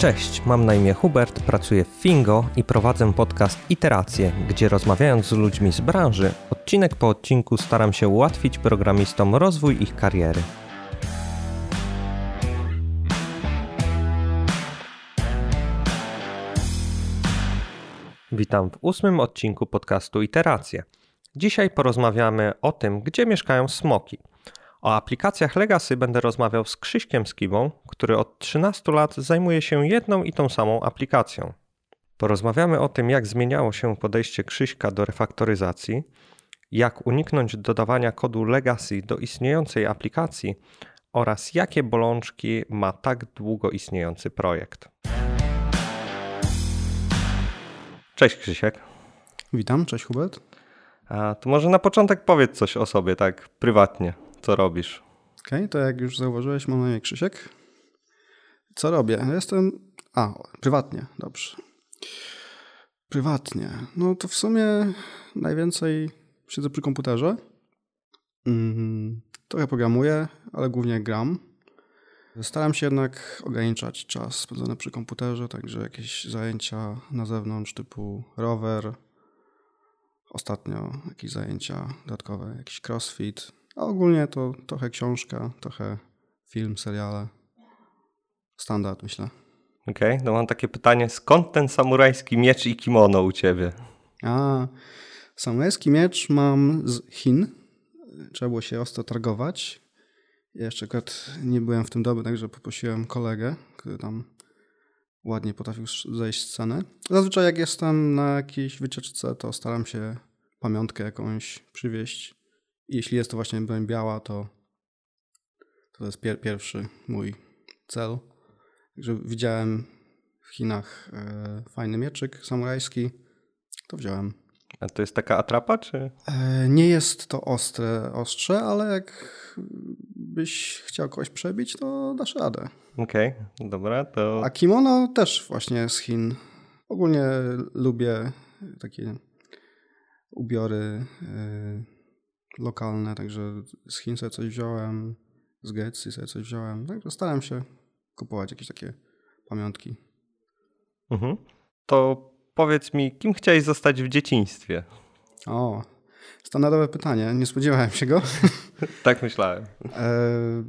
Cześć, mam na imię Hubert, pracuję w Fingo i prowadzę podcast Iteracje, gdzie rozmawiając z ludźmi z branży, odcinek po odcinku staram się ułatwić programistom rozwój ich kariery. Witam w ósmym odcinku podcastu Iteracje. Dzisiaj porozmawiamy o tym, gdzie mieszkają smoki. O aplikacjach Legacy będę rozmawiał z Krzyśkiem Skibą, który od 13 lat zajmuje się jedną i tą samą aplikacją. Porozmawiamy o tym, jak zmieniało się podejście Krzyśka do refaktoryzacji, jak uniknąć dodawania kodu Legacy do istniejącej aplikacji oraz jakie bolączki ma tak długo istniejący projekt. Cześć Krzysiek. Witam, cześć Hubert. A to może na początek powiedz coś o sobie, tak prywatnie. Co robisz? Okej, okay, to jak już zauważyłeś, mam na imię Krzysiek. Co robię? Jestem... A, prywatnie, dobrze. Prywatnie. No to w sumie najwięcej siedzę przy komputerze. Mm, trochę programuję, ale głównie gram. Staram się jednak ograniczać czas spędzony przy komputerze, także jakieś zajęcia na zewnątrz typu rower, ostatnio jakieś zajęcia dodatkowe, jakiś crossfit, a ogólnie to trochę książka, trochę film, seriale. Standard, myślę. Okej, okay, no mam takie pytanie, skąd ten samurajski miecz i kimono u ciebie? A, samurajski miecz mam z Chin. Trzeba było się ostro targować. Ja jeszcze akurat nie byłem w tym dobry, także poprosiłem kolegę, który tam ładnie potrafił zejść z ceny. Zazwyczaj jak jestem na jakiejś wycieczce, to staram się pamiątkę jakąś przywieźć. Jeśli jest to właśnie broń biała, to to jest pier pierwszy mój cel. Także widziałem w Chinach e, fajny mieczyk samurajski, to wziąłem. A to jest taka atrapa, czy? E, nie jest to ostre ostrze, ale jak byś chciał kogoś przebić, to dasz radę. Okej, okay, dobra, to... A kimono też właśnie z Chin. Ogólnie lubię takie ubiory e, lokalne, także z Chin sobie coś wziąłem, z Grecji sobie coś wziąłem. Także starałem się kupować jakieś takie pamiątki. Mhm. To powiedz mi, kim chciałeś zostać w dzieciństwie? O, standardowe pytanie. Nie spodziewałem się go. tak myślałem. E,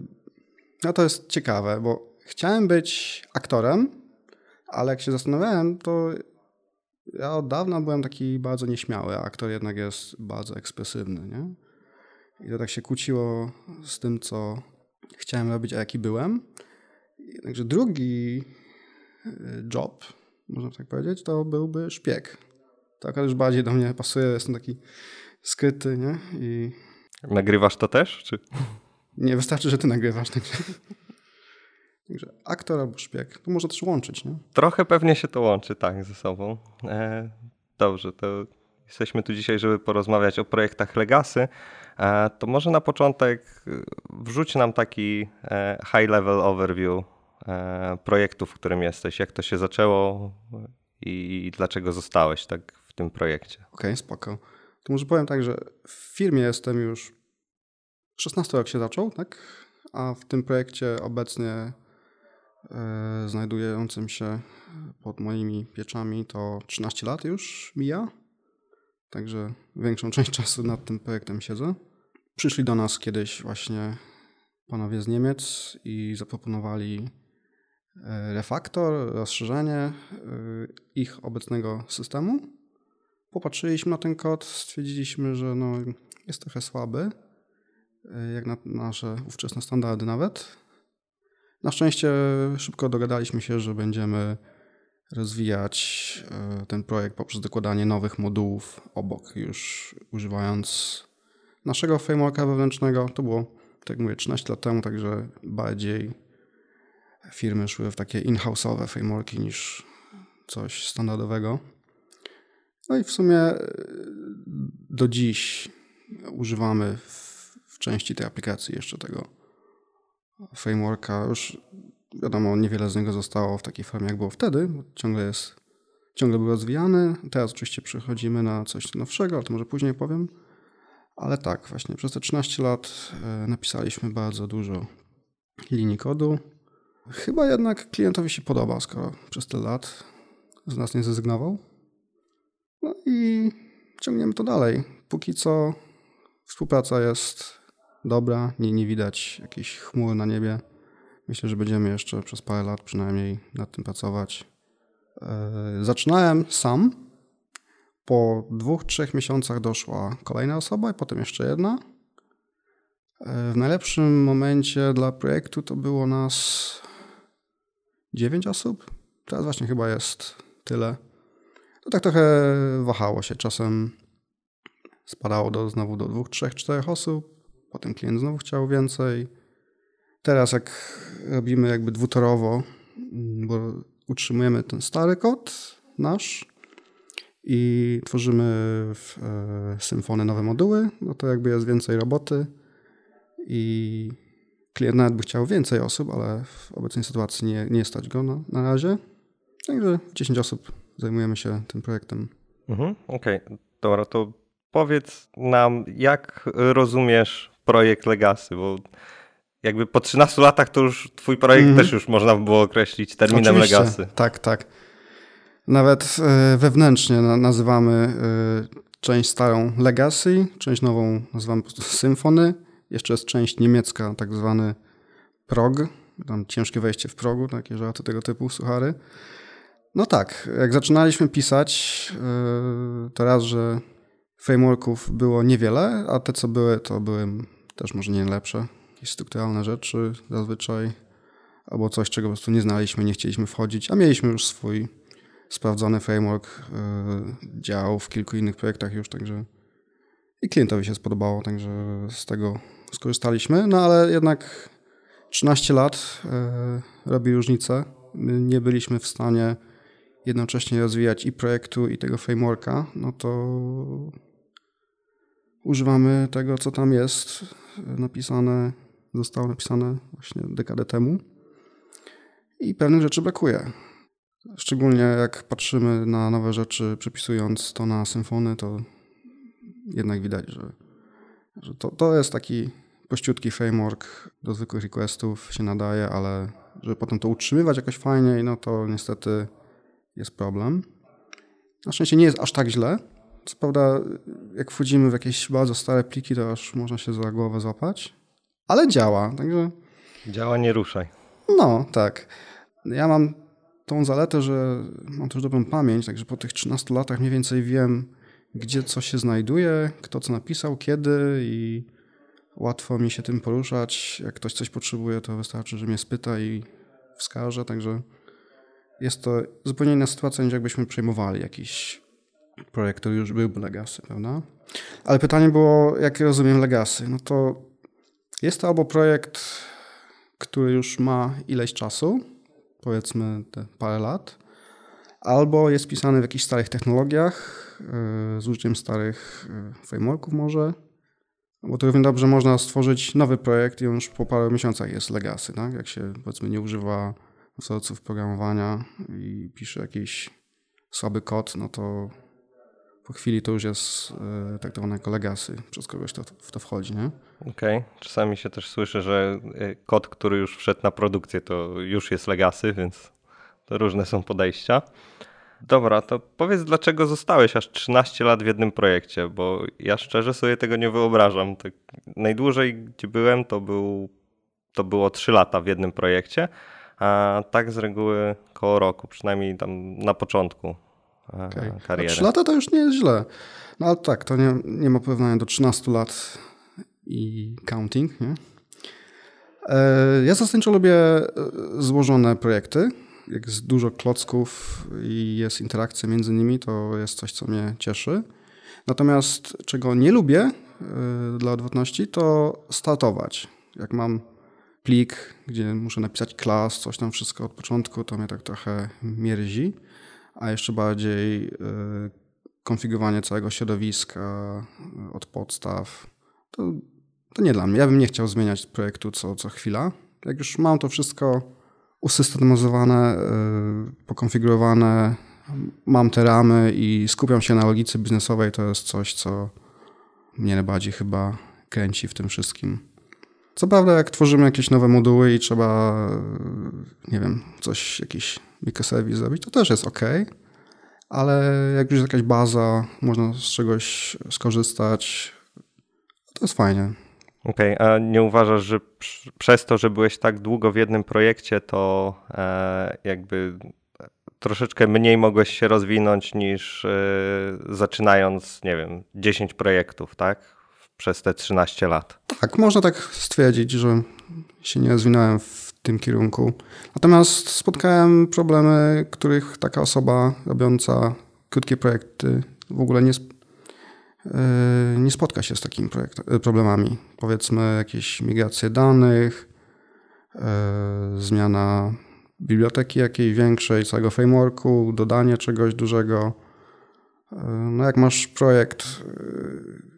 no to jest ciekawe, bo chciałem być aktorem, ale jak się zastanawiałem, to ja od dawna byłem taki bardzo nieśmiały, a aktor jednak jest bardzo ekspresywny, nie? I to tak się kłóciło z tym, co chciałem robić, a jaki byłem. Także drugi e, job, można tak powiedzieć, to byłby szpieg. To akurat już bardziej do mnie pasuje, jestem taki skryty, nie? I... Nagrywasz to też, czy? Nie, wystarczy, że ty nagrywasz. Także, także aktor albo szpieg, to może też łączyć, nie? Trochę pewnie się to łączy, tak, ze sobą. E, dobrze, to jesteśmy tu dzisiaj, żeby porozmawiać o projektach Legacy. E, to może na początek e, wrzuć nam taki e, high level overview projektu, w którym jesteś, jak to się zaczęło i dlaczego zostałeś tak w tym projekcie. Okej, okay, spoko. To może powiem tak, że w firmie jestem już 16 jak się zaczął, tak? A w tym projekcie obecnie znajdującym się pod moimi pieczami to 13 lat już mija. Także większą część czasu nad tym projektem siedzę. Przyszli do nas kiedyś właśnie panowie z Niemiec i zaproponowali e, refaktor, rozszerzenie e, ich obecnego systemu. Popatrzyliśmy na ten kod, stwierdziliśmy, że no jest trochę słaby, e, jak na nasze ówczesne standardy nawet. Na szczęście szybko dogadaliśmy się, że będziemy rozwijać ten projekt poprzez dokładanie nowych modułów obok, już używając naszego frameworka wewnętrznego. To było, tak mówię, 13 lat temu, także bardziej firmy szły w takie in-house'owe frameworki niż coś standardowego. No i w sumie e, do dziś używamy w, w części tej aplikacji jeszcze tego frameworka. Już wiadomo, niewiele z niego zostało w takiej formie, jak było wtedy. Ciągle jest, ciągle był rozwijany. Teraz oczywiście przechodzimy na coś nowszego, ale to może później powiem. Ale tak, właśnie przez te 13 lat e, napisaliśmy bardzo dużo linii kodu. Chyba jednak klientowi się podoba, skoro przez tyle lat z nas nie zrezygnował. No i ciągniemy to dalej. Póki co współpraca jest dobra, nie, nie widać jakiejś chmury na niebie. Myślę, że będziemy jeszcze przez parę lat przynajmniej nad tym pracować. E, zaczynałem sam. Po dwóch, trzech miesiącach doszła kolejna osoba i potem jeszcze jedna. E, w najlepszym momencie dla projektu to było nas dziewięć osób. Teraz właśnie chyba jest tyle. To tak trochę wahało się. Czasem spadało do, znowu do dwóch, trzech, czterech osób. Potem klient znowu chciał więcej. Teraz jak robimy jakby dwutorowo, bo utrzymujemy ten stary kod nasz i tworzymy w e, Symfony nowe moduły, no to jakby jest więcej roboty i klient nawet by chciał więcej osób, ale w obecnej sytuacji nie, nie stać go na, na razie. Także 10 osób zajmujemy się tym projektem. Mhm, Okej, okay. dobra, to powiedz nam, jak rozumiesz projekt Legacy, bo jakby po 13 latach to już twój projekt mm. też już można by było określić terminem Oczywiście. Legacy. Tak, tak. Nawet e, wewnętrznie nazywamy e, część starą Legacy, część nową nazywamy po prostu Symfony. Jeszcze jest część niemiecka, tak zwany prog. Tam ciężkie wejście w progu, takie żarty tego typu, suchary. No tak, jak zaczynaliśmy pisać, e, to raz, że frameworków było niewiele, a te co były, to były też może nie najlepsze jakieś strukturalne rzeczy zazwyczaj, albo coś, czego po prostu nie znaliśmy, nie chcieliśmy wchodzić, a mieliśmy już swój sprawdzony framework, yy, działał w kilku innych projektach już, także i klientowi się spodobało, także z tego skorzystaliśmy, no ale jednak 13 lat yy, robi różnicę. Nie byliśmy w stanie jednocześnie rozwijać i projektu, i tego frameworka, no to używamy tego, co tam jest napisane zostało napisane właśnie dekadę temu i pewnych rzeczy brakuje. Szczególnie jak patrzymy na nowe rzeczy, przepisując to na symfony, to jednak widać, że, że to, to jest taki prościutki framework do zwykłych requestów, się nadaje, ale żeby potem to utrzymywać jakoś fajniej, no to niestety jest problem. Na szczęście nie jest aż tak źle. Co prawda, jak wchodzimy w jakieś bardzo stare pliki, to aż można się za głowę złapać ale działa. Także... Działa, nie ruszaj. No, tak. Ja mam tą zaletę, że mam też dobrą pamięć, także po tych 13 latach mniej więcej wiem, gdzie co się znajduje, kto co napisał, kiedy i łatwo mi się tym poruszać. Jak ktoś coś potrzebuje, to wystarczy, że mnie spyta i wskaże, także jest to zupełnie inna sytuacja, niż jakbyśmy przejmowali jakiś projekt, który już byłby Legacy, prawda? Ale pytanie było, jak rozumiem Legacy? No to jest to albo projekt, który już ma ileś czasu, powiedzmy te parę lat, albo jest pisany w jakichś starych technologiach, e, z użyciem starych e, frameworków może, bo to równie dobrze można stworzyć nowy projekt i on już po paru miesiącach jest legacy, tak? Jak się powiedzmy nie używa wzorców programowania i pisze jakiś słaby kod, no to po chwili to już jest e, traktowane jako legacy przez kogoś, kto w to wchodzi, nie? Okej. Okay. Czasami się też słyszy, że e, kod, który już wszedł na produkcję, to już jest legacy, więc to różne są podejścia. Dobra, to powiedz, dlaczego zostałeś aż 13 lat w jednym projekcie, bo ja szczerze sobie tego nie wyobrażam. Tak najdłużej, gdzie byłem, to, był, to było 3 lata w jednym projekcie, a tak z reguły koło roku, przynajmniej tam na początku okay. kariery. 3 lata to już nie jest źle. No ale tak, to nie, nie ma porównania do 13 lat i counting. Nie? E, ja zasadniczo lubię e, złożone projekty. Jak jest dużo klocków i jest interakcja między nimi, to jest coś, co mnie cieszy. Natomiast czego nie lubię e, dla odwrotności, to startować. Jak mam plik, gdzie muszę napisać klas, coś tam wszystko od początku, to mnie tak trochę mierzi a jeszcze bardziej y, konfigurowanie całego środowiska y, od podstaw. To, to nie dla mnie. Ja bym nie chciał zmieniać projektu co, co chwila. Jak już mam to wszystko usystematyzowane, y, pokonfigurowane, mam te ramy i skupiam się na logice biznesowej, to jest coś, co mnie najbardziej chyba kręci w tym wszystkim. Co prawda, jak tworzymy jakieś nowe moduły i trzeba, nie wiem, coś, jakiś microservice zrobić, to też jest ok, ale jak już jest jakaś baza, można z czegoś skorzystać, to jest fajnie. Okej, okay, a nie uważasz, że przez to, że byłeś tak długo w jednym projekcie, to e, jakby troszeczkę mniej mogłeś się rozwinąć niż e, zaczynając, nie wiem, 10 projektów, tak? Przez te 13 lat. Tak, można tak stwierdzić, że się nie rozwinąłem w tym kierunku. Natomiast spotkałem problemy, których taka osoba robiąca krótkie projekty w ogóle nie, e, nie spotka się z takimi problemami. Powiedzmy jakieś migracje danych, e, zmiana biblioteki jakiejś większej, całego frameworku, dodanie czegoś dużego. No jak masz projekt,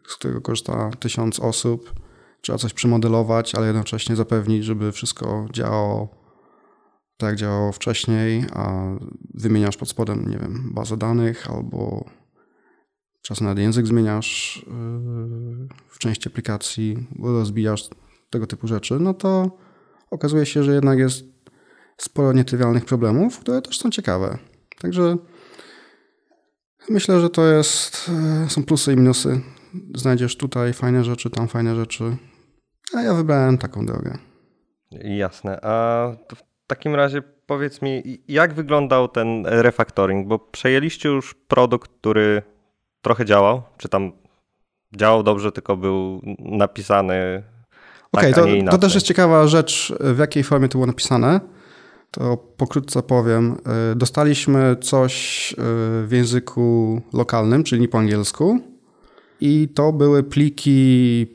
z którego korzysta tysiąc osób, trzeba coś przemodelować, ale jednocześnie zapewnić, żeby wszystko działało tak, jak działało wcześniej, a wymieniasz pod spodem, nie wiem, bazę danych albo czasem nawet język zmieniasz yy, w części aplikacji, rozbijasz tego typu rzeczy, no to okazuje się, że jednak jest sporo nietrywialnych problemów, które też są ciekawe. Także myślę, że to jest, yy, są plusy i minusy. Znajdziesz tutaj fajne rzeczy, tam fajne rzeczy. A ja wybrałem taką drogę. Jasne. A w takim razie powiedz mi, jak wyglądał ten refactoring? Bo przejęliście już produkt, który trochę działał, czy tam działał dobrze, tylko był napisany. Okej, okay, to, to też jest ciekawa rzecz, w jakiej formie to było napisane. To pokrótce powiem. E, dostaliśmy coś e, w języku lokalnym, czyli po angielsku. I to były pliki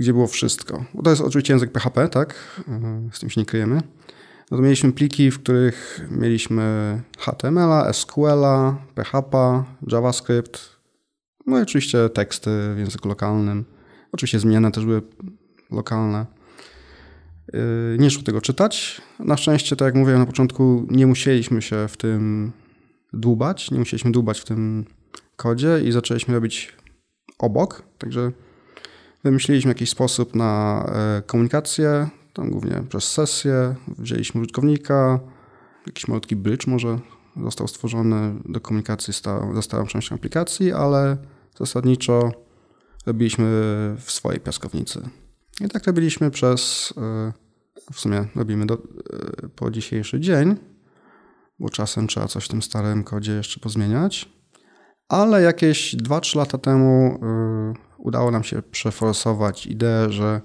gdzie było wszystko. To jest oczywiście język PHP, tak? Z tym się nie kryjemy. No to mieliśmy pliki, w których mieliśmy HTML, SQL, PHP, JavaScript, no i oczywiście teksty w języku lokalnym. Oczywiście zmienne też były lokalne. Yy, nie szło tego czytać. Na szczęście, tak jak mówiłem na początku, nie musieliśmy się w tym dłubać, nie musieliśmy dłubać w tym kodzie i zaczęliśmy robić obok, także Wymyśliliśmy jakiś sposób na e, komunikację, tam głównie przez sesję. Wzięliśmy użytkownika, jakiś malutki bridge może został stworzony do komunikacji ze stałą częścią aplikacji, ale zasadniczo robiliśmy w swojej piaskownicy. I tak robiliśmy przez, e, w sumie robimy do, e, po dzisiejszy dzień, bo czasem trzeba coś w tym starym kodzie jeszcze pozmieniać. Ale jakieś 2-3 lata temu udało nam się przeforsować ideę, że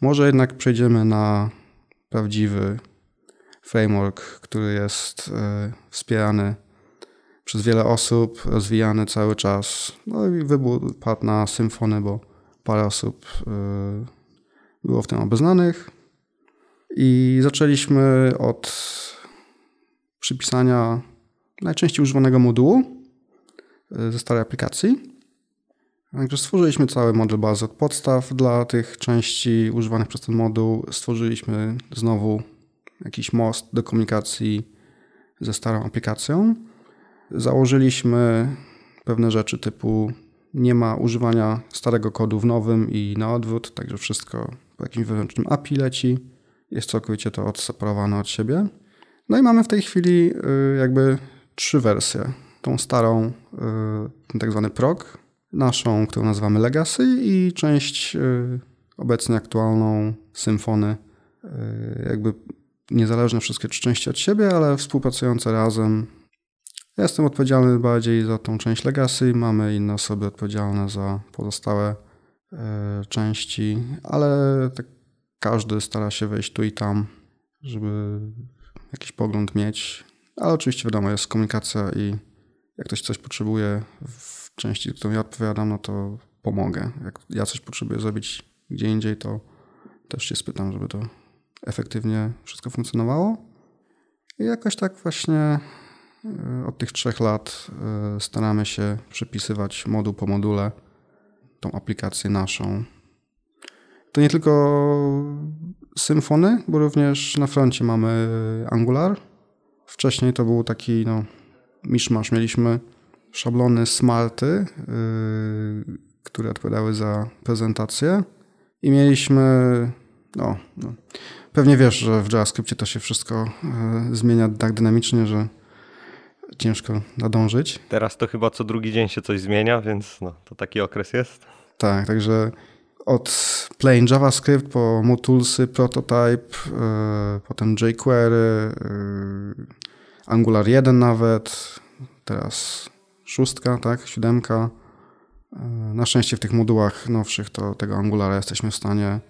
może jednak przejdziemy na prawdziwy framework, który jest e, wspierany przez wiele osób, rozwijany cały czas. No i wybór padł na Symfony, bo parę osób e, było w tym obeznanych. I zaczęliśmy od przypisania najczęściej używanego modułu e, ze starej aplikacji. Także stworzyliśmy cały model bazy od podstaw dla tych części używanych przez ten moduł. Stworzyliśmy znowu jakiś most do komunikacji ze starą aplikacją. Założyliśmy pewne rzeczy typu nie ma używania starego kodu w nowym i na odwrót, także wszystko po jakimś wewnętrznym API leci. Jest całkowicie to odseparowane od siebie. No i mamy w tej chwili y, jakby trzy wersje. Tą starą, y, ten tak zwany PROG, naszą, którą nazywamy Legacy i część y, obecnie aktualną Symfony. Y, jakby niezależne wszystkie trzy części od siebie, ale współpracujące razem. Ja jestem odpowiedzialny bardziej za tą część Legacy, mamy inne osoby odpowiedzialne za pozostałe y, części, ale tak każdy stara się wejść tu i tam, żeby jakiś pogląd mieć. Ale oczywiście wiadomo, jest komunikacja i jak ktoś coś potrzebuje w części, którą ja odpowiadam, no to pomogę. Jak ja coś potrzebuję zrobić gdzie indziej, to też się spytam, żeby to efektywnie wszystko funkcjonowało. I jakoś tak właśnie e, od tych trzech lat e, staramy się przypisywać moduł po module tą aplikację naszą. To nie tylko Symfony, bo również na froncie mamy Angular. Wcześniej to był taki no, miszmasz. Mieliśmy szablony smarty, yy, które odpowiadały za prezentację I mieliśmy, no, no pewnie wiesz, że w JavaScriptie to się wszystko e, zmienia tak dynamicznie, że ciężko nadążyć. Teraz to chyba co drugi dzień się coś zmienia, więc no, to taki okres jest. Tak, także od plain JavaScript po Mootulsy, Prototype, yy, potem jQuery, yy, Angular 1 nawet, teraz szóstka, tak, siódemka. Yy, na szczęście w tych modułach nowszych to tego Angulara jesteśmy w stanie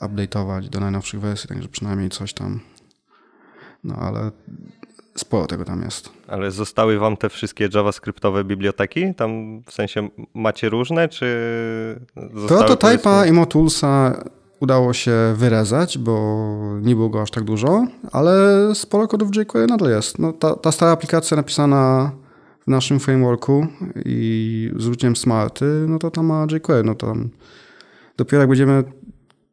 update'ować do najnowszych wersji, także przynajmniej coś tam. No ale sporo tego tam jest. Ale zostały wam te wszystkie JavaScriptowe biblioteki? Tam w sensie macie różne, czy Prototype'a i Motulsa udało się wyrezać, bo nie było go aż tak dużo, ale sporo kodów jQuery nadal jest. No, ta, ta stara aplikacja napisana w naszym frameworku i z użyciem Smarty, no to tam ma jQuery. No tam dopiero jak będziemy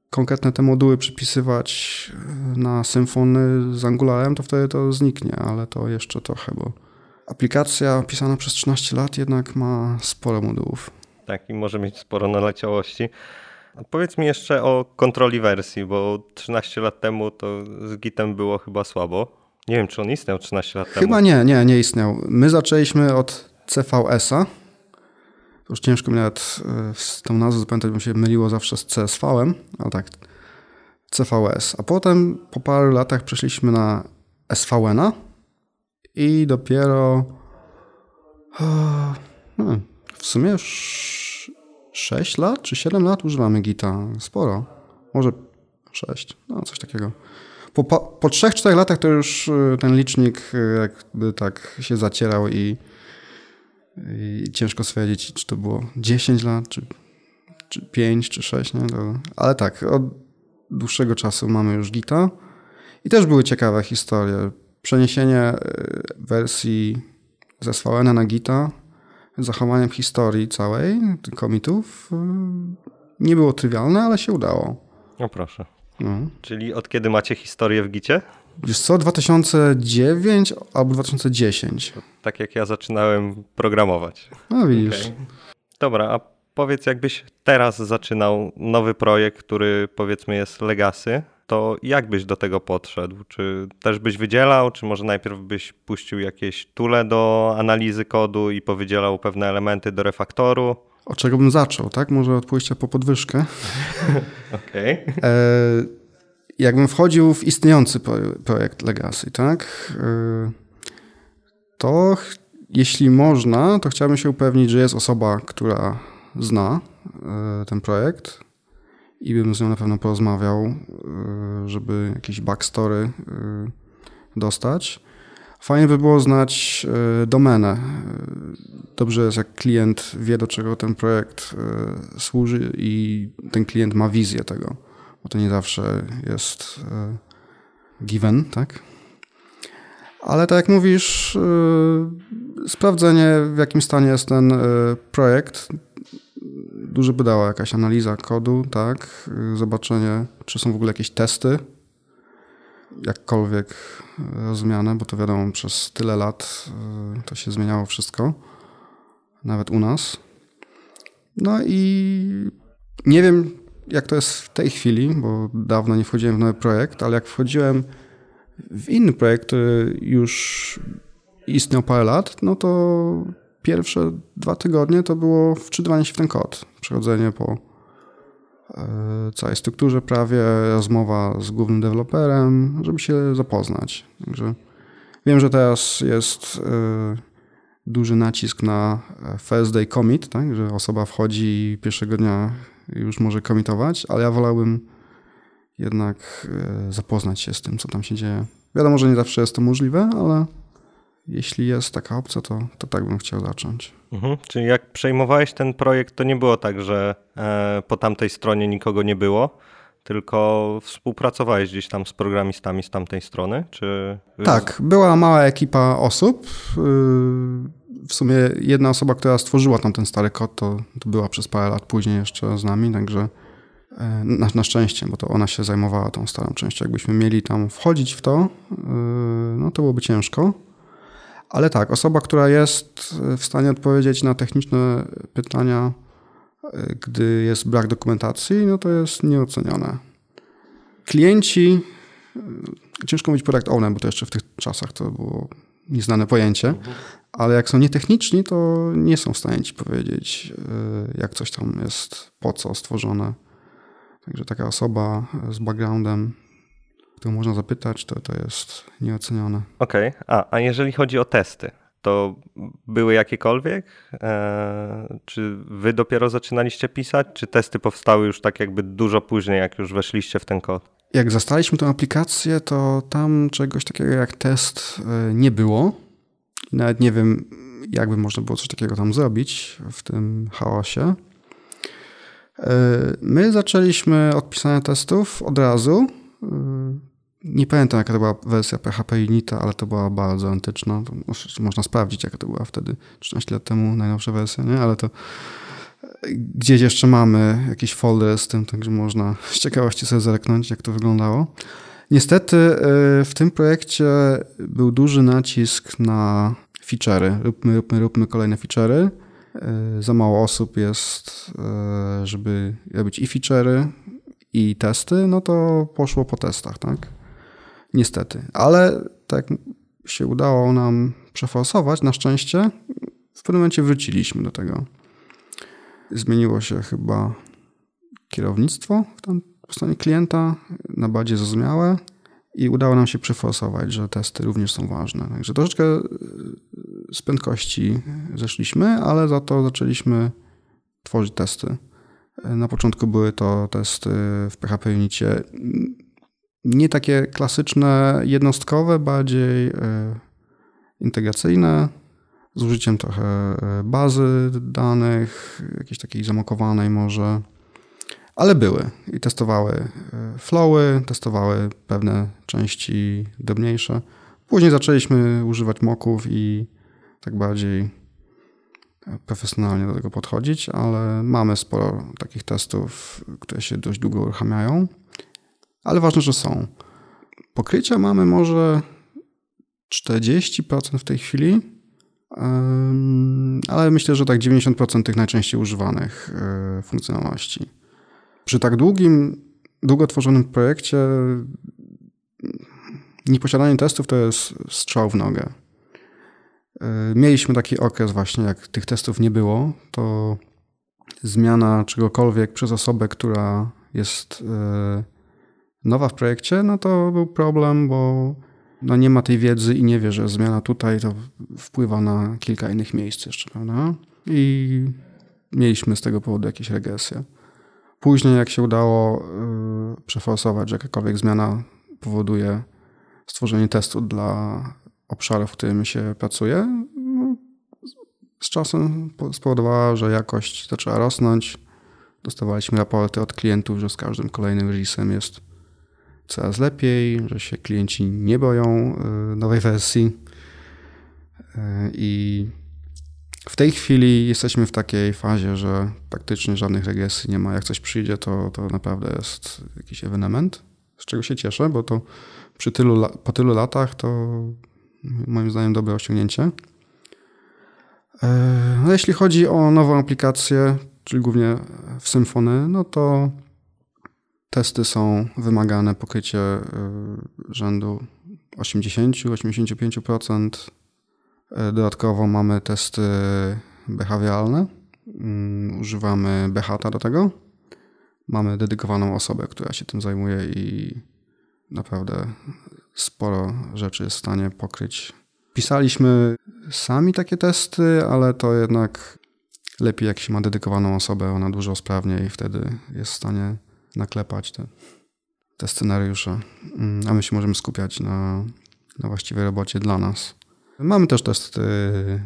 konkretne te moduły przypisywać e, na symfony z Angularem, to wtedy to zniknie, ale to jeszcze trochę, bo aplikacja pisana przez 13 lat jednak ma sporo modułów. Tak, i może mieć sporo naleciałości. Powiedz mi jeszcze o kontroli wersji, bo 13 lat temu to z Gitem było chyba słabo. Nie wiem, czy on istniał 13 lat chyba temu. Chyba nie, nie, nie istniał. My zaczęliśmy od CVS-a, już ciężko mi nawet e, z tą nazwą zapamiętać, bo się myliło zawsze z CSV-em, ale tak, CVS. A potem po paru latach przeszliśmy na SVN-a i dopiero no, w sumie już 6 lat czy 7 lat używamy Gita. Sporo. Może 6, no coś takiego. Po, po, po 3-4 latach to już e, ten licznik jakby tak się zacierał i i ciężko stwierdzić, czy to było 10 lat, czy, czy 5, czy 6, nie? To, ale tak, od dłuższego czasu mamy już Gita. I też były ciekawe historie. Przeniesienie e, wersji ze SVN na Gita, zachowaniem historii całej, komitów, nie było trywialne, ale się udało. No proszę. No. Czyli od kiedy macie historię w Gicie? Wiesz co, 2009 albo 2010. Tak jak ja zaczynałem programować. No widzisz. Okay. Dobra, a powiedz jakbyś teraz zaczynał nowy projekt, który powiedzmy jest Legacy, to jak byś do tego podszedł? Czy też byś wydzielał, czy może najpierw byś puścił jakieś tule do analizy kodu i powydzielał pewne elementy do refaktoru? Od czego bym zaczął, tak? Może od pójścia po podwyżkę. Okej. Okay. E, jakbym wchodził w istniejący projekt Legacy, tak, y, to jeśli można, to chciałbym się upewnić, że jest osoba, która zna y, ten projekt i bym z nią na pewno porozmawiał, żeby jakiś backstory dostać. Fajnie by było znać domenę. Dobrze jest, jak klient wie, do czego ten projekt służy i ten klient ma wizję tego bo to nie zawsze jest e, given, tak? Ale tak jak mówisz, e, sprawdzenie w jakim stanie jest ten e, projekt, duże by dała jakaś analiza kodu, tak? Zobaczenie, czy są w ogóle jakieś testy, jakkolwiek rozumiane, bo to wiadomo, przez tyle lat to się zmieniało wszystko, nawet u nas. No i nie wiem, jak to jest w tej chwili, bo dawno nie wchodziłem w nowy projekt, ale jak wchodziłem w inny projekt, który już istniał parę lat, no to pierwsze dwa tygodnie to było wczytywanie się w ten kod, przechodzenie po e, całej strukturze prawie, rozmowa z głównym deweloperem, żeby się zapoznać. Także wiem, że teraz jest e, duży nacisk na first day commit, tak? że osoba wchodzi pierwszego dnia już może komitować, ale ja wolałbym jednak e, zapoznać się z tym, co tam się dzieje. Wiadomo, że nie zawsze jest to możliwe, ale jeśli jest taka opcja, to, to tak bym chciał zacząć. Mhm. Czyli jak przejmowałeś ten projekt, to nie było tak, że e, po tamtej stronie nikogo nie było, tylko współpracowałeś gdzieś tam z programistami z tamtej strony? Czy... Tak, była mała ekipa osób. Y, w sumie jedna osoba, która stworzyła tam ten stary kod, to, to była przez parę lat później jeszcze z nami, także e, na, na, szczęście, bo to ona się zajmowała tą starą częścią. Jakbyśmy mieli tam wchodzić w to, y, no to byłoby ciężko. Ale tak, osoba, która jest w stanie odpowiedzieć na techniczne pytania Gdy jest brak dokumentacji, no to jest nieocenione. Klienci, ciężko mówić product owner, bo to jeszcze w tych czasach to było nieznane pojęcie, ale jak są nietechniczni, to nie są w stanie ci powiedzieć, jak coś tam jest, po co stworzone. Także taka osoba z backgroundem którą można zapytać, to, to jest nieocenione. Okej, okay. a, a jeżeli chodzi o testy, to były jakiekolwiek? Eee, czy wy dopiero zaczynaliście pisać, czy testy powstały już tak jakby dużo później, jak już weszliście w ten kod? Jak zastaliśmy tę aplikację, to tam czegoś takiego jak test e, nie było. Nawet nie wiem, jakby można było coś takiego tam zrobić w tym chaosie. E, my zaczęliśmy od pisania testów od razu. E, nie pamiętam, jaka to była wersja PHP Unita, ale to była bardzo antyczna. można sprawdzić, jaka to była wtedy, 13 lat temu, najnowsza wersja, nie? Ale to gdzieś jeszcze mamy jakiś folder z tym, także można z ciekawości sobie zerknąć, jak to wyglądało. Niestety y, w tym projekcie był duży nacisk na feature'y. Róbmy, róbmy, róbmy kolejne feature'y. Y, za mało osób jest, żeby robić i feature'y, i testy, no to poszło po testach, tak? Niestety. Ale tak się udało nam przeforsować, na szczęście, w pewnym momencie wróciliśmy do tego. Zmieniło się chyba kierownictwo tam po klienta na bardziej zrozumiałe i udało nam się przeforsować, że testy również są ważne. Także troszeczkę e, z prędkości zeszliśmy, ale za to zaczęliśmy tworzyć testy. E, na początku były to testy w PHP Unicie nie takie klasyczne, jednostkowe, bardziej e, integracyjne, z użyciem trochę e, bazy danych, jakiejś takiej zamokowanej może, ale były i testowały e, flowy, testowały pewne części drobniejsze. Później zaczęliśmy używać moków i tak bardziej profesjonalnie do tego podchodzić, ale mamy sporo takich testów, które się dość długo uruchamiają ale ważne, że są. Pokrycia mamy może 40% w tej chwili, ale myślę, że tak 90% tych najczęściej używanych e, funkcjonalności. Przy tak długim, długo tworzonym projekcie nieposiadanie testów to jest strzał w nogę. E, mieliśmy taki okres właśnie, jak tych testów nie było, to zmiana czegokolwiek przez osobę, która jest e, nowa w projekcie, no to był problem, bo no nie ma tej wiedzy i nie wie, że zmiana tutaj to wpływa na kilka innych miejsc jeszcze, prawda? I mieliśmy z tego powodu jakieś regresje. Później, jak się udało yy, przeforsować, że jakakolwiek zmiana powoduje stworzenie testu dla obszaru, w którym się pracuje, no, z czasem spowodowała, że jakość zaczęła rosnąć. Dostawaliśmy raporty od klientów, że z każdym kolejnym releasem jest coraz lepiej, że się klienci nie boją y, nowej wersji. Y, I w tej chwili jesteśmy w takiej fazie, że praktycznie żadnych regresji nie ma. Jak coś przyjdzie, to, to naprawdę jest jakiś ewenement, z czego się cieszę, bo to przy tylu, po tylu latach to moim zdaniem dobre osiągnięcie. Y, no, jeśli chodzi o nową aplikację, czyli głównie w Symfony, no to Testy są wymagane, pokrycie y, rzędu 80-85%. Y, dodatkowo mamy testy behawioralne. Mm, używamy Behata do tego. Mamy dedykowaną osobę, która się tym zajmuje i naprawdę sporo rzeczy jest w stanie pokryć. Pisaliśmy sami takie testy, ale to jednak lepiej jak się ma dedykowaną osobę, ona dużo sprawniej wtedy jest w stanie naklepać te, te scenariusze, mm, a my się możemy skupiać na, na właściwej robocie dla nas. Mamy też testy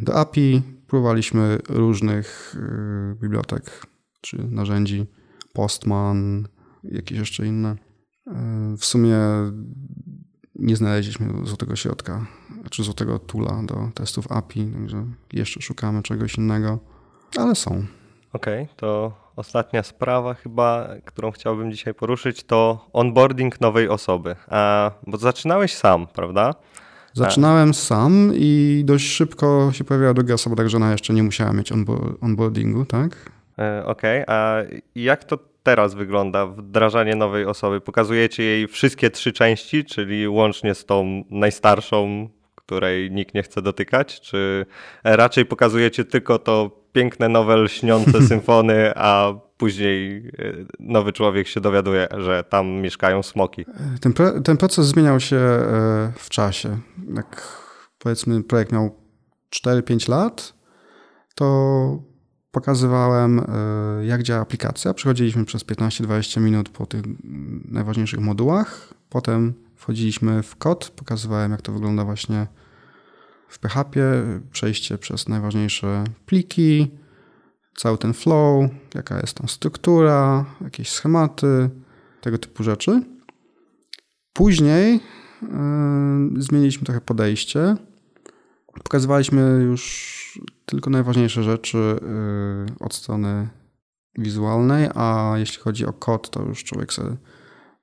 do API. Próbowaliśmy różnych y, bibliotek czy narzędzi, Postman, jakieś jeszcze inne. Y, w sumie nie znaleźliśmy złotego środka, czy złotego tula do testów API, także jeszcze szukamy czegoś innego, ale są. Okej, okay, to ostatnia sprawa chyba, którą chciałbym dzisiaj poruszyć, to onboarding nowej osoby. A, bo zaczynałeś sam, prawda? Zaczynałem sam i dość szybko się pojawiła druga osoba, także ona jeszcze nie musiała mieć onboardingu, tak? E, okej, okay. a jak to teraz wygląda wdrażanie nowej osoby? Pokazujecie jej wszystkie trzy części, czyli łącznie z tą najstarszą, której nikt nie chce dotykać, czy raczej pokazujecie tylko to piękne, nowe, lśniące symfony, a później e, nowy człowiek się dowiaduje, że tam mieszkają smoki? Ten, ten proces zmieniał się e, w czasie. Jak powiedzmy projekt miał 4-5 lat, to pokazywałem, e, jak działa aplikacja. Przechodziliśmy przez 15-20 minut po tych najważniejszych modułach. Potem wchodziliśmy w kod, pokazywałem, jak to wygląda właśnie w PHP, przejście przez najważniejsze pliki, cały ten flow, jaka jest tam struktura, jakieś schematy, tego typu rzeczy. Później yy, zmieniliśmy trochę podejście. Pokazywaliśmy już tylko najważniejsze rzeczy yy, od strony wizualnej, a jeśli chodzi o kod, to już człowiek sobie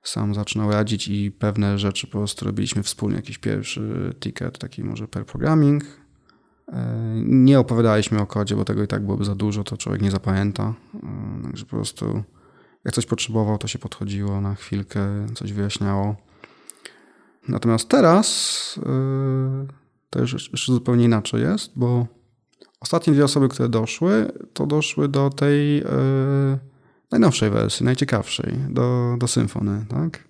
sam zaczynał radzić i pewne rzeczy po prostu robiliśmy wspólnie. Jakiś pierwszy ticket, taki może per programming. E, nie opowiadaliśmy o kodzie, bo tego i tak byłoby za dużo, to człowiek nie zapamięta. E, także po prostu jak coś potrzebował, to się podchodziło na chwilkę, coś wyjaśniało. Natomiast teraz e, to już jeszcze zupełnie inaczej jest, bo ostatnie dwie osoby, które doszły, to doszły do tej najnowszej wersji, najciekawszej, do, do Symfony, tak?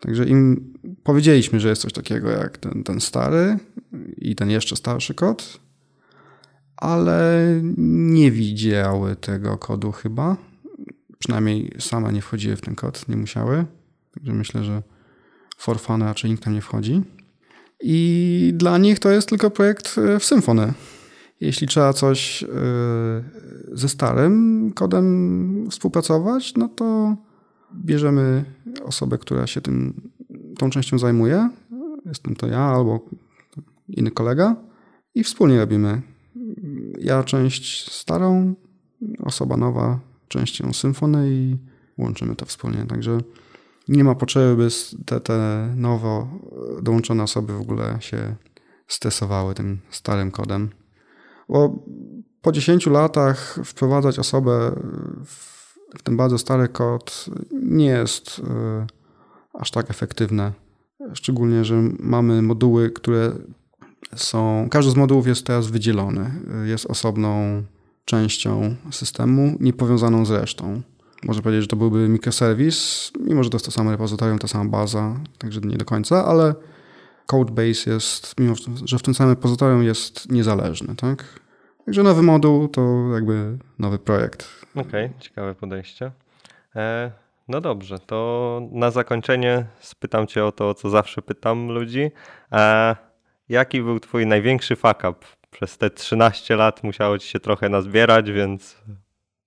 Także im powiedzieliśmy, że jest coś takiego jak ten, ten stary i ten jeszcze starszy kod, ale nie widziały tego kodu chyba. Przynajmniej same nie wchodziły w ten kod, nie musiały. Także myślę, że for fun raczej nikt tam nie wchodzi. I dla nich to jest tylko projekt w Symfony. Jeśli trzeba coś e, ze starym kodem współpracować, no to bierzemy osobę, która się tym, tą częścią zajmuje. Jestem to ja albo inny kolega i wspólnie robimy. Ja część starą, osoba nowa częścią symfony i łączymy to wspólnie. Także nie ma potrzeby, by te, te nowo dołączone osoby w ogóle się stresowały tym starym kodem. Bo po 10 latach wprowadzać osobę w, w ten bardzo stary kod nie jest y, aż tak efektywne. Szczególnie, że mamy moduły, które są. Każdy z modułów jest teraz wydzielony. Jest osobną częścią systemu, niepowiązaną z resztą. Można powiedzieć, że to byłby mikroserwis, mimo że to jest to samo repozytorium, ta sama baza, także nie do końca, ale codebase jest, mimo że w tym samym repozytorium jest niezależny, tak? Także nowy moduł to jakby nowy projekt. Okej, okay, ciekawe podejście. E, no dobrze, to na zakończenie spytam cię o to, o co zawsze pytam ludzi. E, jaki był twój największy fuck up? Przez te 13 lat musiało ci się trochę nazbierać, więc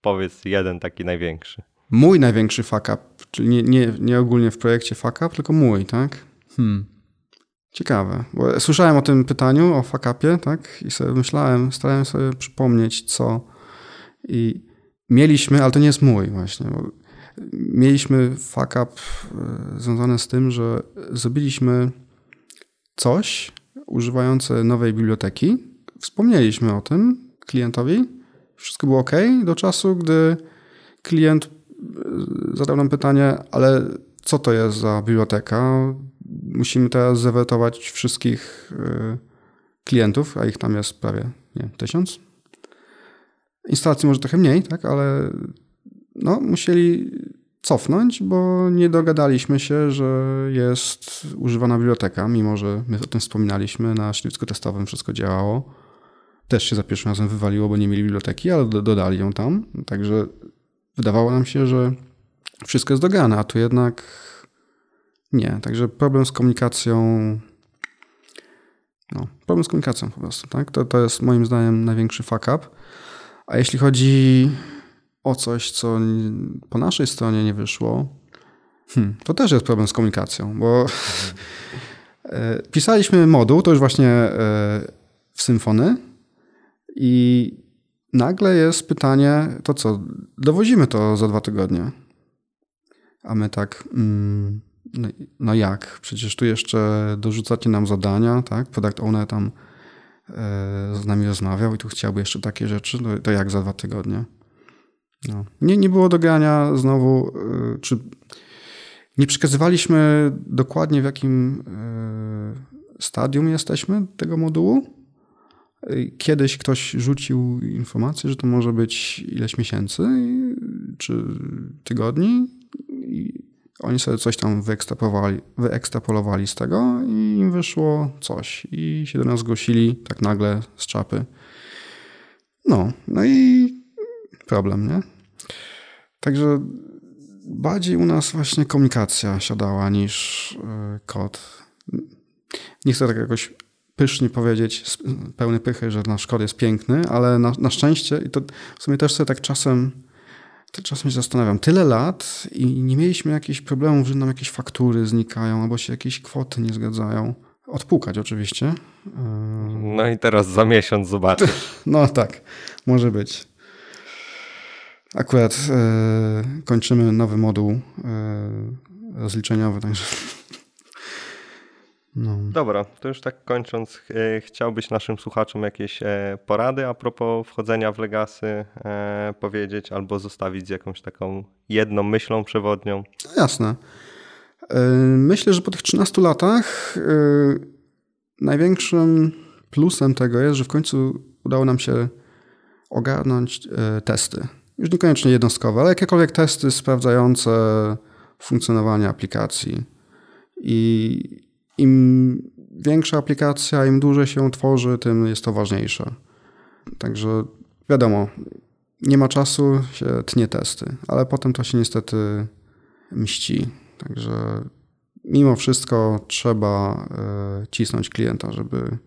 powiedz jeden taki największy. Mój największy fuck up, czyli nie, nie, nie ogólnie w projekcie fuck up, tylko mój, tak? Hmm. Ciekawe, bo słyszałem o tym pytaniu, o fakapie, tak? I sobie myślałem, starałem sobie przypomnieć, co. I mieliśmy, ale to nie jest mój właśnie. mieliśmy fuck up e, związany z tym, że zrobiliśmy coś używające nowej biblioteki. Wspomnieliśmy o tym klientowi. Wszystko było ok do czasu, gdy klient e, zadał nam pytanie, ale co to jest za biblioteka? Musimy teraz zawetować wszystkich y, klientów, a ich tam jest prawie nie, tysiąc. Instalacji może trochę mniej, tak, ale no, musieli cofnąć, bo nie dogadaliśmy się, że jest używana biblioteka, mimo że my o tym wspominaliśmy, na środowisku testowym wszystko działało. Też się za pierwszym razem wywaliło, bo nie mieli biblioteki, ale dodali ją tam. Także wydawało nam się, że wszystko jest dogane, a tu jednak nie, także problem z komunikacją. No, problem z komunikacją po prostu, tak? To, to jest moim zdaniem największy fuck up. A jeśli chodzi o coś, co po naszej stronie nie wyszło, hmm, to też jest problem z komunikacją, bo e, pisaliśmy moduł, to już właśnie e, w Symfony i nagle jest pytanie, to co, dowozimy to za dwa tygodnie. A my tak, mm, no, no, jak? Przecież tu jeszcze dorzucacie nam zadania, tak? Product owner tam e, z nami rozmawiał i tu chciałby jeszcze takie rzeczy, to, to jak za dwa tygodnie? No. Nie, nie było dogrania znowu, yy, czy nie przekazywaliśmy dokładnie w jakim yy, stadium jesteśmy tego modułu. Kiedyś ktoś rzucił informację, że to może być ileś miesięcy czy tygodni. Oni sobie coś tam wyekstrapolowali, wyekstrapolowali z tego i im wyszło coś. I się do nas zgłosili tak nagle z czapy. No, no i problem, nie? Także bardziej u nas właśnie komunikacja siadała niż e, kod. Nie chcę tak jakoś pysznie powiedzieć, pełny pychy, że nasz kod jest piękny, ale na, na szczęście, i to w sumie też sobie tak czasem, tak czasem się zastanawiam, tyle lat i nie mieliśmy jakichś problemów, że nam jakieś faktury znikają albo się jakieś kwoty nie zgadzają. Odpukać oczywiście. No i teraz za miesiąc zobaczysz. No tak, może być. Akurat e, kończymy nowy moduł e, rozliczeniowy, także no. Dobra, to już tak kończąc, e, chciałbyś naszym słuchaczom jakieś e, porady a propos wchodzenia w Legasy e, powiedzieć albo zostawić z jakąś taką jedną myślą przewodnią? No jasne. Myślę, że po tych 13 latach największym plusem tego jest, że w końcu udało nam się ogarnąć testy. Już niekoniecznie jednostkowe, ale jakiekolwiek testy sprawdzające funkcjonowanie aplikacji. I im większa aplikacja, im dłużej się tworzy, tym jest to ważniejsze. Także wiadomo, nie ma czasu, się tnie testy, ale potem to się niestety mści. Także mimo wszystko trzeba e, cisnąć klienta, żeby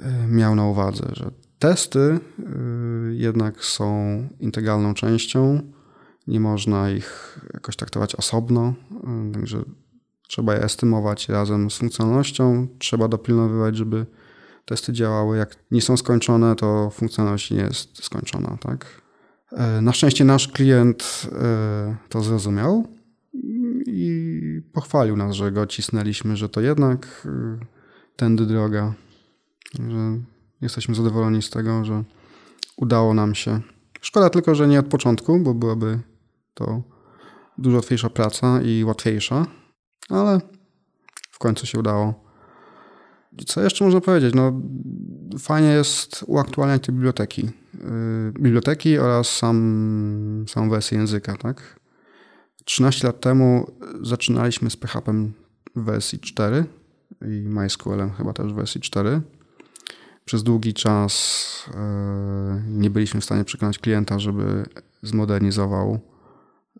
e, miał na uwadze, że testy e, jednak są integralną częścią. Nie można ich jakoś traktować osobno. Także Trzeba je estymować razem z funkcjonalnością. Trzeba dopilnowywać, żeby testy działały. Jak nie są skończone, to funkcjonalność nie jest skończona. Tak? E, na szczęście nasz klient e, to zrozumiał i pochwalił nas, że go cisnęliśmy, że to jednak e, tędy droga. Że jesteśmy zadowoleni z tego, że udało nam się. Szkoda tylko, że nie od początku, bo byłaby to dużo łatwiejsza praca i łatwiejsza ale w końcu się udało. Co jeszcze można powiedzieć? No, fajnie jest uaktualniać te biblioteki. Yy, biblioteki oraz sam, samą wersję języka, tak? 13 lat temu zaczynaliśmy z PHP w wersji 4 i MySQL chyba też w wersji 4. Przez długi czas yy, nie byliśmy w stanie przekonać klienta, żeby zmodernizował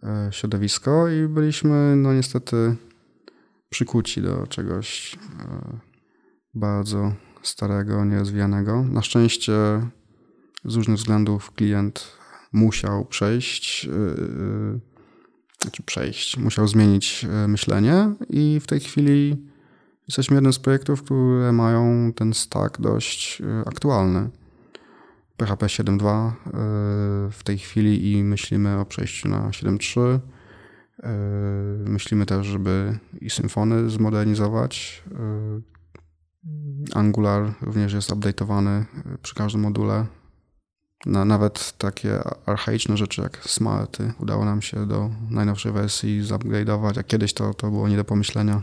yy, środowisko i byliśmy no niestety przykuci do czegoś e, bardzo starego, nierozwijanego. Na szczęście z różnych względów klient musiał przejść, e, e, znaczy przejść, musiał zmienić myślenie i w tej chwili jesteśmy jednym z projektów, które mają ten stack dość aktualny. PHP 7.2 w tej chwili i myślimy o przejściu na 7.3 Yy, myślimy też, żeby i symfony zmodernizować. Yy, Angular również jest update'owany yy, przy każdym module. Na, nawet takie archaiczne rzeczy jak smarty udało nam się do najnowszej wersji zupgrade'ować, a kiedyś to, to było nie do pomyślenia.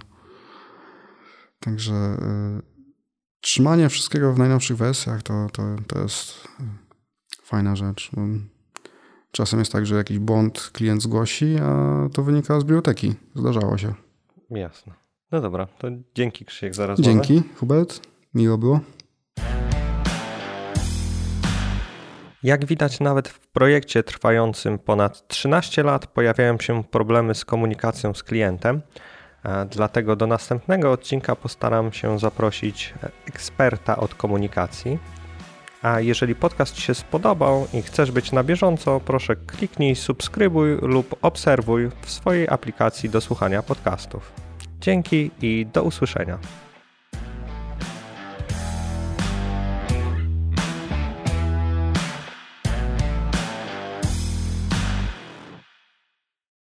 Także trzymanie wszystkiego w najnowszych wersjach to, to, to jest fajna rzecz. Czasem jest tak, że jakiś błąd klient zgłosi, a to wynika z biblioteki. Zdarzało się. Jasne. No dobra, to dzięki Krzysiek za rozmowę. Dzięki Hubert, miło było. Jak widać, nawet w projekcie trwającym ponad 13 lat pojawiają się problemy z komunikacją z klientem. Dlatego do następnego odcinka postaram się zaprosić eksperta od komunikacji, a jeżeli podcast się spodobał i chcesz być na bieżąco, proszę kliknij subskrybuj lub obserwuj w swojej aplikacji do słuchania podcastów. Dzięki i do usłyszenia.